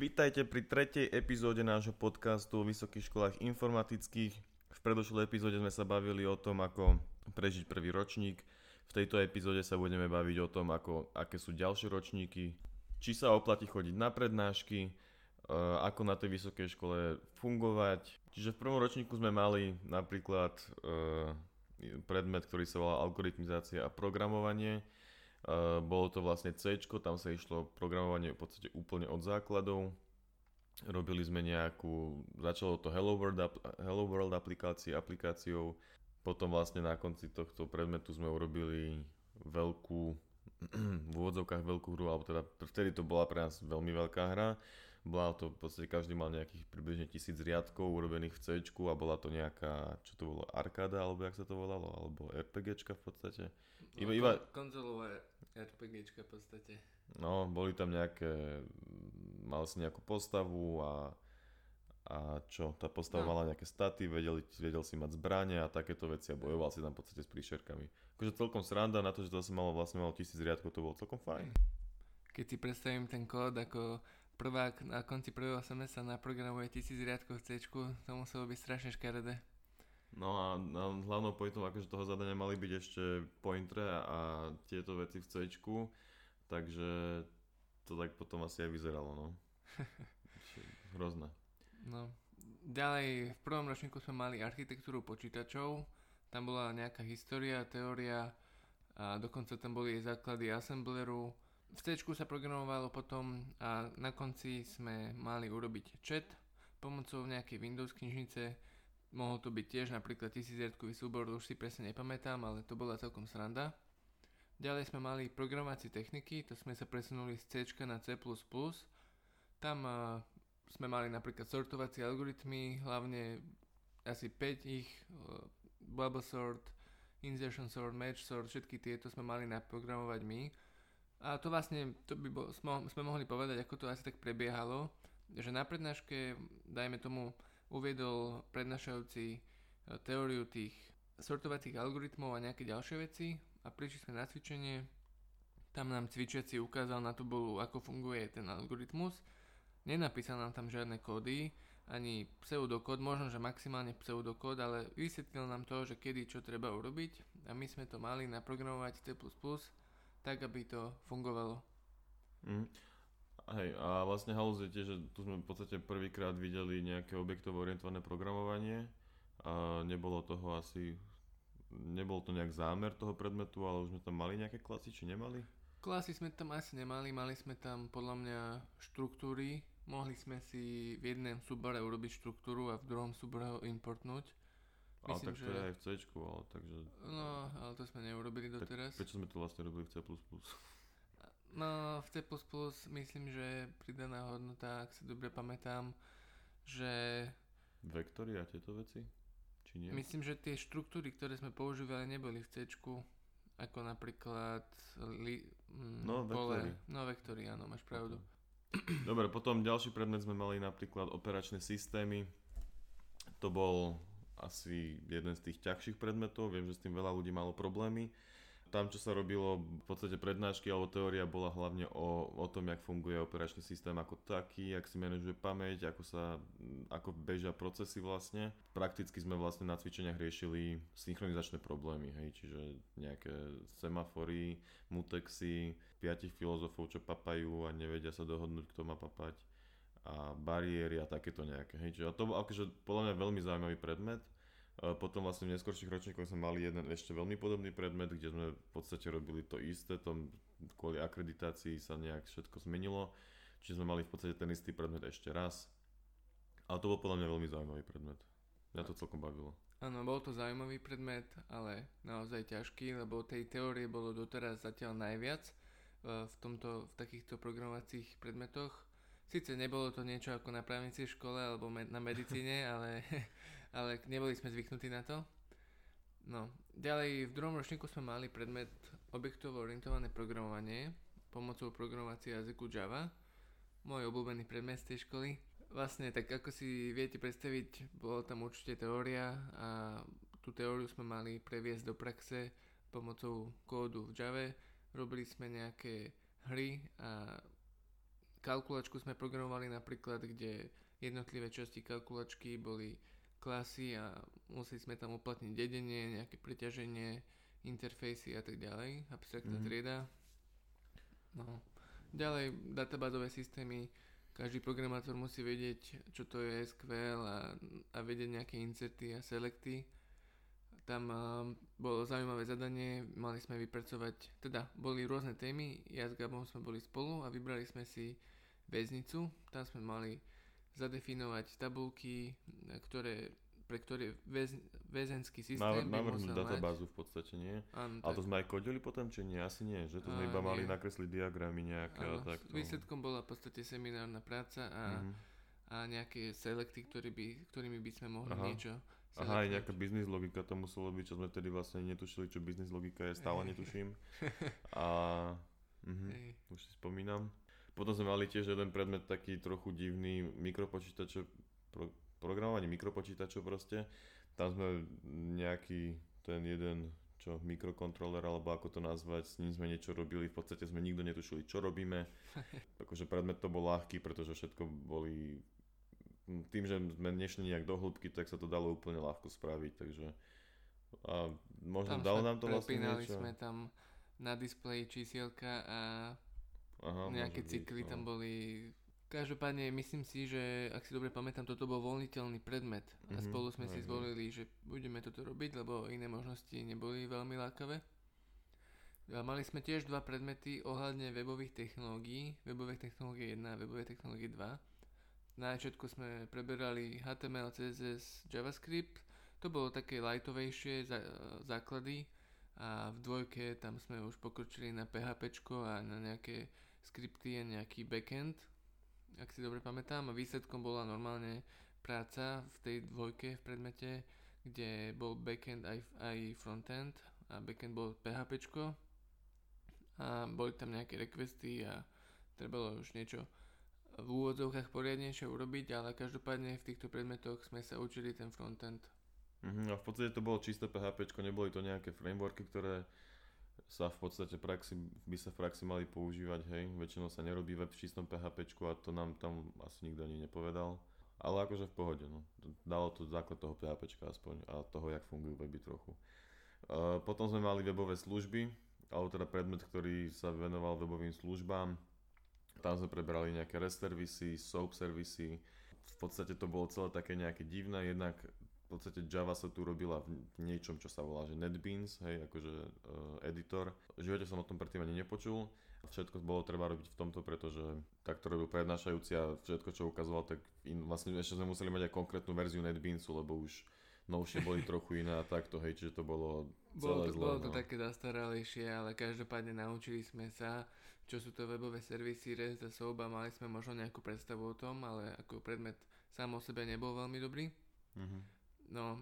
Vítajte pri tretej epizóde nášho podcastu o vysokých školách informatických. V predošlej epizóde sme sa bavili o tom, ako prežiť prvý ročník. V tejto epizóde sa budeme baviť o tom, ako, aké sú ďalšie ročníky, či sa oplatí chodiť na prednášky, e, ako na tej vysokej škole fungovať. Čiže v prvom ročníku sme mali napríklad e, predmet, ktorý sa volá algoritmizácia a programovanie bolo to vlastne C, tam sa išlo programovanie v podstate úplne od základov. Robili sme nejakú, začalo to Hello World, Hello World aplikácie, aplikáciou, potom vlastne na konci tohto predmetu sme urobili veľkú, v úvodzovkách veľkú hru, alebo teda vtedy to bola pre nás veľmi veľká hra. Bola to v podstate každý mal nejakých približne tisíc riadkov urobených v C a bola to nejaká, čo to bolo, arkáda, alebo jak sa to volalo, alebo RPGčka v podstate. Iba, no, iba... Konzolová RPGčka v podstate. No, boli tam nejaké, mal si nejakú postavu a, a čo, tá postava no. mala nejaké staty, vedel, vedel si mať zbranie a takéto veci a bojoval si tam v podstate s príšerkami. Akože celkom sranda na to, že to asi malo vlastne malo tisíc riadkov, to bolo celkom fajn. Keď si predstavím ten kód, ako prvák na konci prvého semestra naprogramuje tisíc riadkov v C, to muselo byť strašne škaredé. No a, a hlavnou pointom akože toho zadania mali byť ešte pointre a tieto veci v C, takže to tak potom asi aj vyzeralo, no. Hrozné. No. Ďalej, v prvom ročníku sme mali architektúru počítačov, tam bola nejaká história, teória a dokonca tam boli aj základy assembleru, v C sa programovalo potom a na konci sme mali urobiť chat pomocou nejakej Windows knižnice. Mohol to byť tiež napríklad tisíciertkový súbor, už si presne nepamätám, ale to bola celkom sranda. Ďalej sme mali programovacie techniky, to sme sa presunuli z C na C++. Tam uh, sme mali napríklad sortovacie algoritmy, hlavne asi 5 ich, uh, bubble sort, insertion sort, match sort, všetky tieto sme mali naprogramovať my a to vlastne, to by bol, sme mohli povedať, ako to asi tak prebiehalo, že na prednáške, dajme tomu, uviedol prednášajúci e, teóriu tých sortovacích algoritmov a nejaké ďalšie veci a prišli sme na cvičenie, tam nám cvičiaci ukázal na bolu, ako funguje ten algoritmus. Nenapísal nám tam žiadne kódy, ani pseudokód, možno, že maximálne pseudokód, ale vysvetlil nám to, že kedy čo treba urobiť a my sme to mali naprogramovať C++ tak, aby to fungovalo. Mm. Hej, a vlastne halus je tiež, že tu sme v podstate prvýkrát videli nejaké objektovo orientované programovanie a nebolo toho asi, nebol to nejak zámer toho predmetu, ale už sme tam mali nejaké klasy, či nemali? Klasy sme tam asi nemali, mali sme tam podľa mňa štruktúry, mohli sme si v jednom súbore urobiť štruktúru a v druhom súbore ho importnúť. Ale tak to že... je aj v C, ale takže... No, ale to sme neurobili doteraz. Tak prečo sme to vlastne robili v C++? No, v C++ myslím, že pridaná hodnota, ak si dobre pamätám, že... Vektory a tieto veci? Či nie? Myslím, že tie štruktúry, ktoré sme používali, neboli v C, ako napríklad li, mm, no, vektory. No, vektory, áno, máš pravdu. Dobre, potom ďalší predmet sme mali napríklad operačné systémy. To bol asi jeden z tých ťažších predmetov, viem, že s tým veľa ľudí malo problémy. Tam, čo sa robilo, v podstate prednášky alebo teória bola hlavne o, o tom, jak funguje operačný systém ako taký, jak si manažuje pamäť, ako sa, ako bežia procesy vlastne. Prakticky sme vlastne na cvičeniach riešili synchronizačné problémy, hej, čiže nejaké semafory, mutexy, piatich filozofov, čo papajú a nevedia sa dohodnúť, kto má papať a bariéry a takéto nejaké. Hej. Čiže to bol akože podľa mňa veľmi zaujímavý predmet. Potom vlastne v neskôrších ročníkoch sme mali jeden ešte veľmi podobný predmet, kde sme v podstate robili to isté, tom kvôli akreditácii sa nejak všetko zmenilo, čiže sme mali v podstate ten istý predmet ešte raz. Ale to bol podľa mňa veľmi zaujímavý predmet. Mňa to celkom bavilo. Áno, bol to zaujímavý predmet, ale naozaj ťažký, lebo tej teórie bolo doteraz zatiaľ najviac e, v, tomto, v takýchto programovacích predmetoch. Sice nebolo to niečo ako na právnickej škole alebo na medicíne, ale ale neboli sme zvyknutí na to. No, ďalej v druhom ročníku sme mali predmet objektovo orientované programovanie pomocou programovacie jazyku Java. Môj obľúbený predmet z tej školy. Vlastne, tak ako si viete predstaviť, bolo tam určite teória a tú teóriu sme mali previesť do praxe pomocou kódu v Java. Robili sme nejaké hry a kalkulačku sme programovali napríklad, kde jednotlivé časti kalkulačky boli klasy a museli sme tam uplatniť dedenie, nejaké preťaženie, interfejsy a tak ďalej, abstraktná mm. trieda. No. Ďalej databázové systémy, každý programátor musí vedieť, čo to je SQL a, a vedieť nejaké inserty a selecty. Tam uh, bolo zaujímavé zadanie, mali sme vypracovať, teda boli rôzne témy, ja s Gabom sme boli spolu a vybrali sme si väznicu, tam sme mali zadefinovať tabulky, ktoré pre ktorý väz, väzenský systém Navr- by databázu v podstate, nie? Áno, Ale to sme aj kodili potom, či nie? Asi nie, že to sme iba mali nakresliť diagramy nejaké áno, a tak. Výsledkom bola v podstate seminárna práca a, mm-hmm. a nejaké selekty, ktorý by, ktorými by sme mohli Aha. niečo. Aha, aj nejaká biznis logika to muselo byť, čo sme tedy vlastne netušili, čo biznis logika je, stále netuším. A mhm, už si spomínam. Potom sme mali tiež jeden predmet taký trochu divný, mikropočítače, pro, programovanie mikropočítačov proste. Tam sme nejaký ten jeden čo, mikrokontroler, alebo ako to nazvať, s ním sme niečo robili, v podstate sme nikto netušili, čo robíme. akože predmet to bol ľahký, pretože všetko boli tým, že sme nešli nejak do hĺbky, tak sa to dalo úplne ľahko spraviť, takže a možno tam dalo nám to vlastne niečo. sme tam na displeji čísielka a Aha, nejaké cykly byť, no. tam boli Každopádne myslím si, že ak si dobre pamätám, toto bol voľniteľný predmet a mm-hmm, spolu sme si zvolili, že budeme toto robiť, lebo iné možnosti neboli veľmi lákavé. A mali sme tiež dva predmety ohľadne webových technológií, webové technológie 1 a webové technológie 2. Na začiatku sme preberali HTML, CSS, JavaScript, to bolo také lightovejšie základy. A v dvojke tam sme už pokročili na PHP a na nejaké skripty a nejaký backend ak si dobre pamätám, a výsledkom bola normálne práca v tej dvojke v predmete, kde bol backend aj, aj frontend. A backend bol PHP a boli tam nejaké requesty a trebalo už niečo v úvodzovkách poriadnejšie urobiť, ale každopádne v týchto predmetoch sme sa učili ten frontend. Uh-huh, a v podstate to bolo čisté PHP, neboli to nejaké frameworky, ktoré sa v podstate praxi, by sa v praxi mali používať, hej, väčšinou sa nerobí web v čistom PHP a to nám tam asi nikto ani nepovedal. Ale akože v pohode, no. Dalo to základ toho PHP aspoň a toho, jak fungujú weby trochu. Uh, potom sme mali webové služby, alebo teda predmet, ktorý sa venoval webovým službám. Tam sme prebrali nejaké REST servisy, SOAP servisy. V podstate to bolo celé také nejaké divné, jednak v podstate Java sa tu robila v niečom, čo sa volá že NetBeans, hej, akože uh, editor. V živote som o tom predtým ani nepočul. Všetko bolo treba robiť v tomto, pretože tak to robil prednášajúci a všetko, čo ukazoval, tak in, vlastne ešte sme museli mať aj konkrétnu verziu NetBeansu, lebo už novšie boli trochu iné a takto, hej, čiže to bolo celé bolo to, zlé. Bolo to no. také zastaralejšie, ale každopádne naučili sme sa, čo sú to webové servisy, REST a SOAP a mali sme možno nejakú predstavu o tom, ale ako predmet sám o sebe nebol veľmi dobrý. Mm-hmm. No,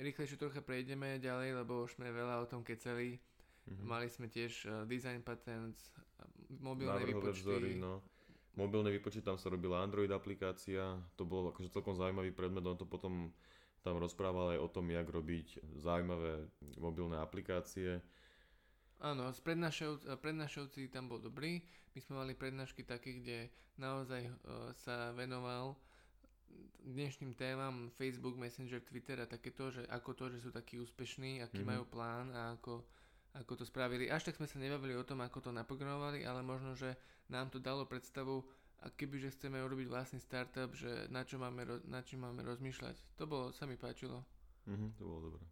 rýchlejšie trocha prejdeme ďalej, lebo už sme veľa o tom keceli. Mm-hmm. Mali sme tiež uh, design patents, mobilné Návrhové výpočty. Vzory, no. Mobilné výpočty, tam sa robila Android aplikácia, to bol akože celkom zaujímavý predmet, on to potom tam rozprával aj o tom, jak robiť zaujímavé mobilné aplikácie. Áno, prednášovci tam bol dobrý. My sme mali prednášky také, kde naozaj uh, sa venoval dnešným témam Facebook, Messenger, Twitter a takéto, že ako to, že sú takí úspešní, aký mm-hmm. majú plán a ako, ako to spravili. Až tak sme sa nebavili o tom, ako to naprogramovali, ale možno, že nám to dalo predstavu, a kebyže chceme urobiť vlastný startup, že na čo máme, na čím máme rozmýšľať. To bolo, sa mi páčilo. Mm-hmm, to bolo dobré.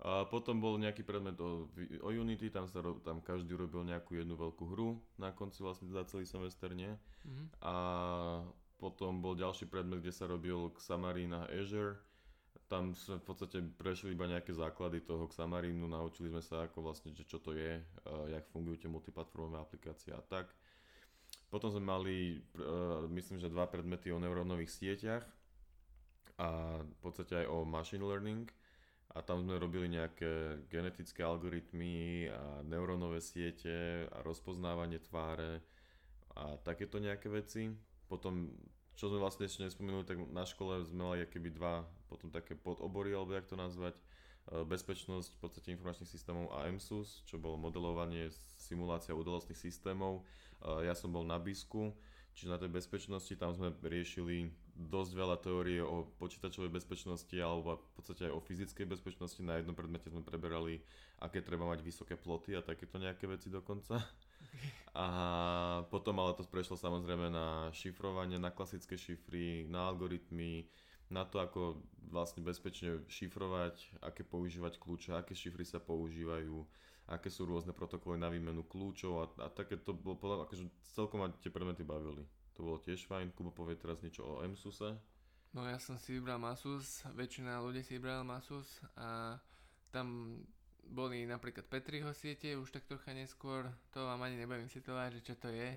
A potom bol nejaký predmet o, o Unity, tam, sa, tam každý robil nejakú jednu veľkú hru na konci vlastne za celý semester, nie? Mm-hmm. A potom bol ďalší predmet, kde sa robil Xamarin a Azure. Tam sme v podstate prešli iba nejaké základy toho Xamarínu, naučili sme sa ako vlastne, že čo to je, jak fungujú tie multiplatformové aplikácie a tak. Potom sme mali, myslím, že dva predmety o neurónových sieťach a v podstate aj o machine learning. A tam sme robili nejaké genetické algoritmy a neurónové siete a rozpoznávanie tváre a takéto nejaké veci potom, čo sme vlastne ešte nespomenuli, tak na škole sme mali keby dva potom také podobory, alebo jak to nazvať, e, bezpečnosť v podstate informačných systémov a MSUS, čo bolo modelovanie, simulácia udalostných systémov. E, ja som bol na BISku, Čiže na tej bezpečnosti tam sme riešili dosť veľa teórie o počítačovej bezpečnosti alebo v podstate aj o fyzickej bezpečnosti. Na jednom predmete sme preberali, aké treba mať vysoké ploty a takéto nejaké veci dokonca. A potom ale to prešlo samozrejme na šifrovanie, na klasické šifry, na algoritmy, na to, ako vlastne bezpečne šifrovať, aké používať kľúče, aké šifry sa používajú, aké sú rôzne protokoly na výmenu kľúčov a, a také to bolo akože celkom ma tie predmety bavili. To bolo tiež fajn. Kubo povie teraz niečo o MSUSe. No ja som si vybral Masus, väčšina ľudí si vybral Masus a tam boli napríklad Petriho siete, už tak trocha neskôr, to vám ani nebudem vysvetľovať, že čo to je.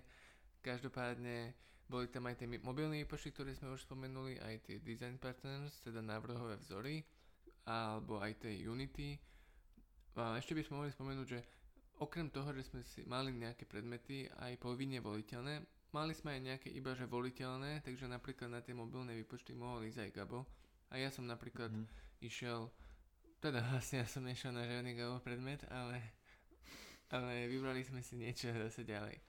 Každopádne boli tam aj tie mobilné výpočty, ktoré sme už spomenuli, aj tie design patterns, teda návrhové vzory, alebo aj tie Unity. A ešte by sme mohli spomenúť, že okrem toho, že sme si mali nejaké predmety aj povinne voliteľné, mali sme aj nejaké iba že voliteľné, takže napríklad na tie mobilné výpočty mohol ísť aj Gabo. A ja som napríklad mm-hmm. išiel teda vlastne ja som nešiel na žiadny Gabo predmet, ale, ale vybrali sme si niečo zase ďalej.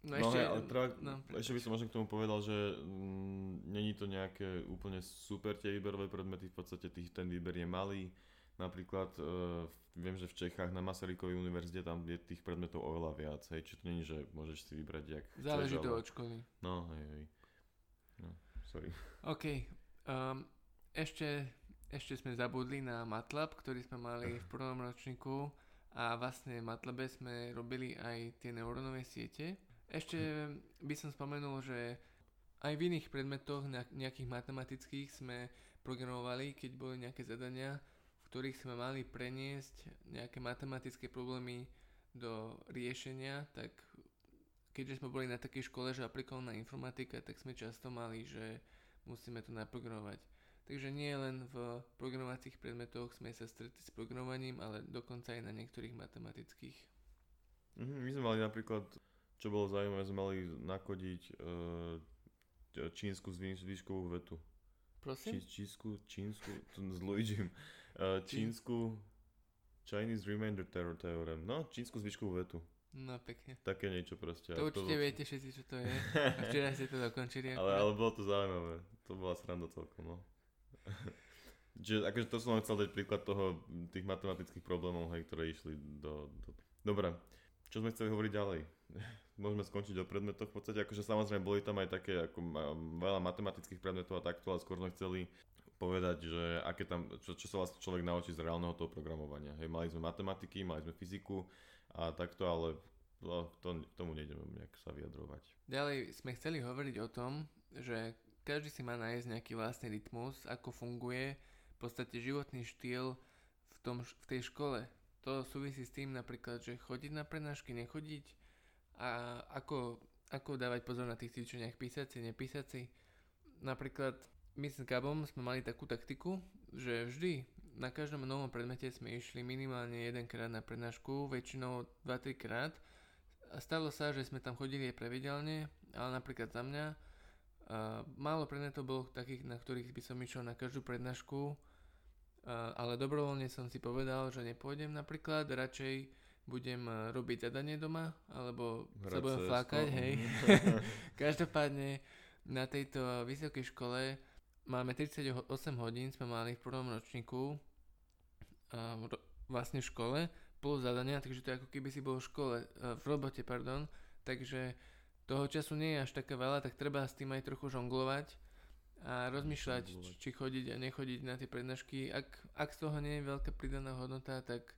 No, no ešte, hej, ale treba, no, ešte by som možno k tomu povedal, že mm, není to nejaké úplne super tie výberové predmety, v podstate tých, ten výber je malý. Napríklad uh, viem, že v Čechách na Masarykovej univerzite tam je tých predmetov oveľa viac, hej, či to není, že môžeš si vybrať, jak Záleží chceš, to ale... od školy. No, hej, hej. No, sorry. OK. Um, ešte ešte sme zabudli na MATLAB, ktorý sme mali v prvom ročníku a vlastne v MATLABe sme robili aj tie neurónové siete. Ešte by som spomenul, že aj v iných predmetoch, nejakých matematických sme programovali, keď boli nejaké zadania, ktorých sme mali preniesť nejaké matematické problémy do riešenia, tak keďže sme boli na takej škole, že aplikovaná informatika, tak sme často mali, že musíme to naprogramovať. Takže nie len v programovacích predmetoch sme sa stretli s programovaním, ale dokonca aj na niektorých matematických. Mhm, my sme mali napríklad, čo bolo zaujímavé, sme mali nakodiť e, čínsku zvýškovú vetu. Prosím? Čí, čínsku, čínsku, to s Luigim. E, čínsku Chinese Remainder Theorem. No, čínsku zvýškovú vetu. No pekne. Také niečo proste. To určite to... viete všetci, čo to je. A včera ste to dokončili. ale, ale bolo to zaujímavé. To bola sranda celkom, no. Čiže akože to som chcel dať príklad toho, tých matematických problémov, hej, ktoré išli do, do... Dobre, čo sme chceli hovoriť ďalej? Môžeme skončiť o predmetoch. V podstate akože samozrejme boli tam aj také ako veľa matematických predmetov a takto, ale skôr sme chceli povedať, že aké tam, čo, čo sa vlastne človek naučí z reálneho toho programovania. Hej, mali sme matematiky, mali sme fyziku a takto, ale no, to, tomu nejdeme nejak sa vyjadrovať. Ďalej sme chceli hovoriť o tom, že každý si má nájsť nejaký vlastný rytmus, ako funguje v podstate životný štýl v, tom, v tej škole. To súvisí s tým napríklad, že chodiť na prednášky, nechodiť a ako, ako dávať pozor na tých cvičeniach, písať si, nepísať si. Napríklad my s Gabom sme mali takú taktiku, že vždy na každom novom predmete sme išli minimálne jedenkrát na prednášku, väčšinou 2-3 krát. A stalo sa, že sme tam chodili aj pravidelne, ale napríklad za mňa Uh, málo predmetov bolo takých, na ktorých by som išiel na každú prednášku, ale dobrovoľne som si povedal, že nepôjdem napríklad, radšej budem uh, robiť zadanie doma, alebo Hrať sa budem flákať, hej. Každopádne na tejto vysokej škole máme 38 hodín, sme mali v prvom ročníku vlastne v škole, plus zadania, takže to je ako keby si bol v škole, v robote, pardon, takže toho času nie je až také veľa, tak treba s tým aj trochu žonglovať a rozmýšľať, či, či chodiť a nechodiť na tie prednášky. Ak, ak z toho nie je veľká pridaná hodnota, tak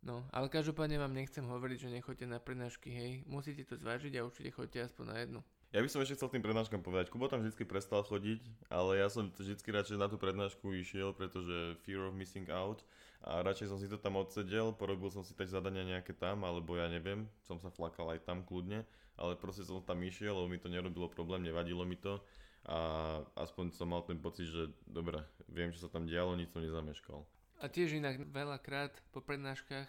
no. Ale každopádne vám nechcem hovoriť, že nechoďte na prednášky, hej. Musíte to zvážiť a určite choďte aspoň na jednu. Ja by som ešte chcel tým prednáškam povedať. Kubo tam vždy prestal chodiť, ale ja som vždy radšej na tú prednášku išiel, pretože fear of missing out a radšej som si to tam odsedel, porobil som si teď zadania nejaké tam, alebo ja neviem, som sa flakal aj tam kľudne ale proste som tam išiel, lebo mi to nerobilo problém, nevadilo mi to a aspoň som mal ten pocit, že dobre, viem, čo sa tam dialo, nič som nezameškal. A tiež inak veľakrát po prednáškach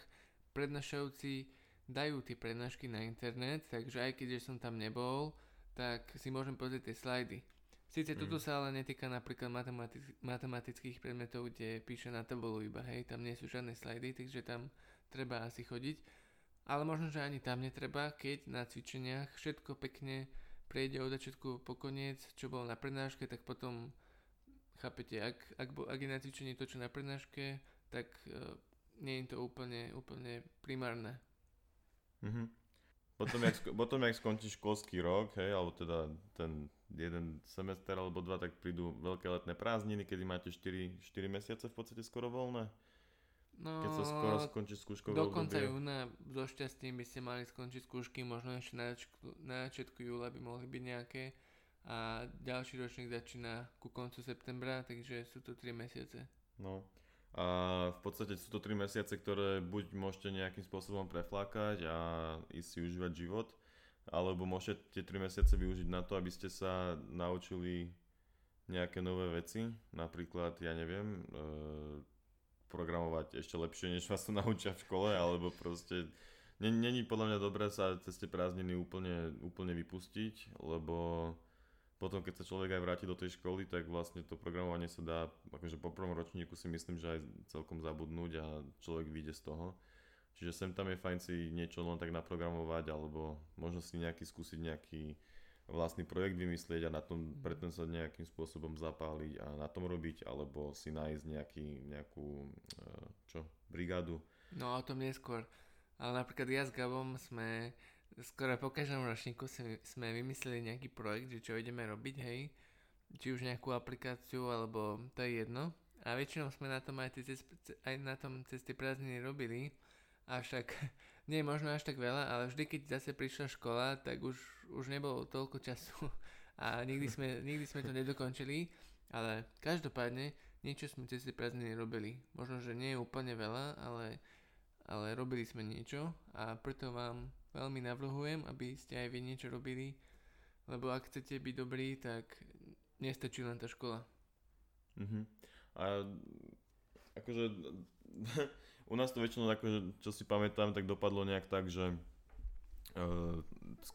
prednášajúci dajú tie prednášky na internet, takže aj keď som tam nebol, tak si môžem pozrieť tie slajdy. Sice mm. toto sa ale netýka napríklad matematick- matematických predmetov, kde píše na tabulu iba, hej, tam nie sú žiadne slajdy, takže tam treba asi chodiť ale možno, že ani tam netreba, keď na cvičeniach všetko pekne prejde od začiatku po koniec, čo bolo na prednáške, tak potom chápete, ak, ak, ak je na cvičení to, čo na prednáške, tak uh, nie je to úplne, úplne primárne. Mm-hmm. Potom, jak, potom, jak skončí školský rok, hej, alebo teda ten jeden semester alebo dva, tak prídu veľké letné prázdniny, kedy máte 4, 4 mesiace v podstate skoro voľné. No, keď sa skoro skončí skúškové Do konca júna so šťastím by ste mali skončiť skúšky, možno ešte na, na začiatku júla by mohli byť nejaké a ďalší ročník začína ku koncu septembra, takže sú to 3 mesiace. No a v podstate sú to 3 mesiace, ktoré buď môžete nejakým spôsobom preflákať a ísť si užívať život, alebo môžete tie 3 mesiace využiť na to, aby ste sa naučili nejaké nové veci, napríklad, ja neviem, e, programovať ešte lepšie, než vás to naučia v škole, alebo proste není podľa mňa dobré sa cez tie prázdniny úplne, úplne vypustiť, lebo potom keď sa človek aj vráti do tej školy, tak vlastne to programovanie sa dá, akože po prvom ročníku si myslím, že aj celkom zabudnúť a človek vyjde z toho. Čiže sem tam je fajn si niečo len tak naprogramovať, alebo možno si nejaký skúsiť nejaký vlastný projekt vymyslieť a na tom mhm. preto sa nejakým spôsobom zapáliť a na tom robiť, alebo si nájsť nejaký, nejakú eh, čo, brigádu. No o tom neskôr. Ale napríklad ja s Gabom sme skoro po každom ročníku sme vymysleli nejaký projekt, že čo ideme robiť, hej. Či už nejakú aplikáciu, alebo to je jedno. A väčšinou sme na tom aj, cez, aj na tom cez tie prázdniny robili. Avšak nie je možno až tak veľa, ale vždy keď zase prišla škola, tak už, už nebolo toľko času a nikdy sme, nikdy sme to nedokončili, ale každopádne niečo sme cez tie prázdniny robili. Možno, že nie je úplne veľa, ale, ale robili sme niečo a preto vám veľmi navrhujem, aby ste aj vy niečo robili, lebo ak chcete byť dobrí, tak nestačí len tá škola. Uh-huh. A akože u nás to väčšinou, akože, čo si pamätám, tak dopadlo nejak tak, že uh,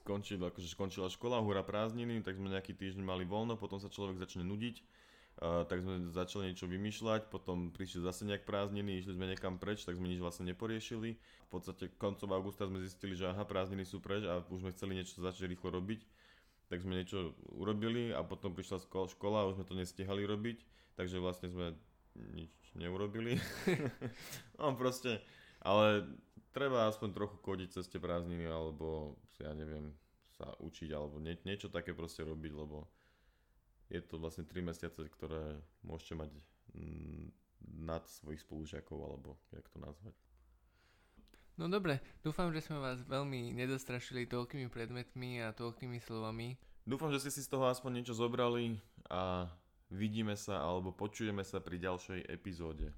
skončil, akože skončila škola, hura prázdniny, tak sme nejaký týždeň mali voľno, potom sa človek začne nudiť, tak sme začali niečo vymýšľať, potom prišli zase nejak prázdniny, išli sme niekam preč, tak sme nič vlastne neporiešili. V podstate koncov augusta sme zistili, že aha, prázdniny sú preč a už sme chceli niečo začať rýchlo robiť, tak sme niečo urobili a potom prišla škola a už sme to nestihali robiť, takže vlastne sme nič neurobili. no proste, ale treba aspoň trochu kodiť cez tie prázdniny, alebo ja neviem, sa učiť, alebo nie, niečo také proste robiť, lebo je to vlastne 3 mesiace, ktoré môžete mať nad svojich spolužiakov, alebo jak to nazvať. No dobre, dúfam, že sme vás veľmi nedostrašili toľkými predmetmi a toľkými slovami. Dúfam, že ste si z toho aspoň niečo zobrali a Vidíme sa alebo počujeme sa pri ďalšej epizóde.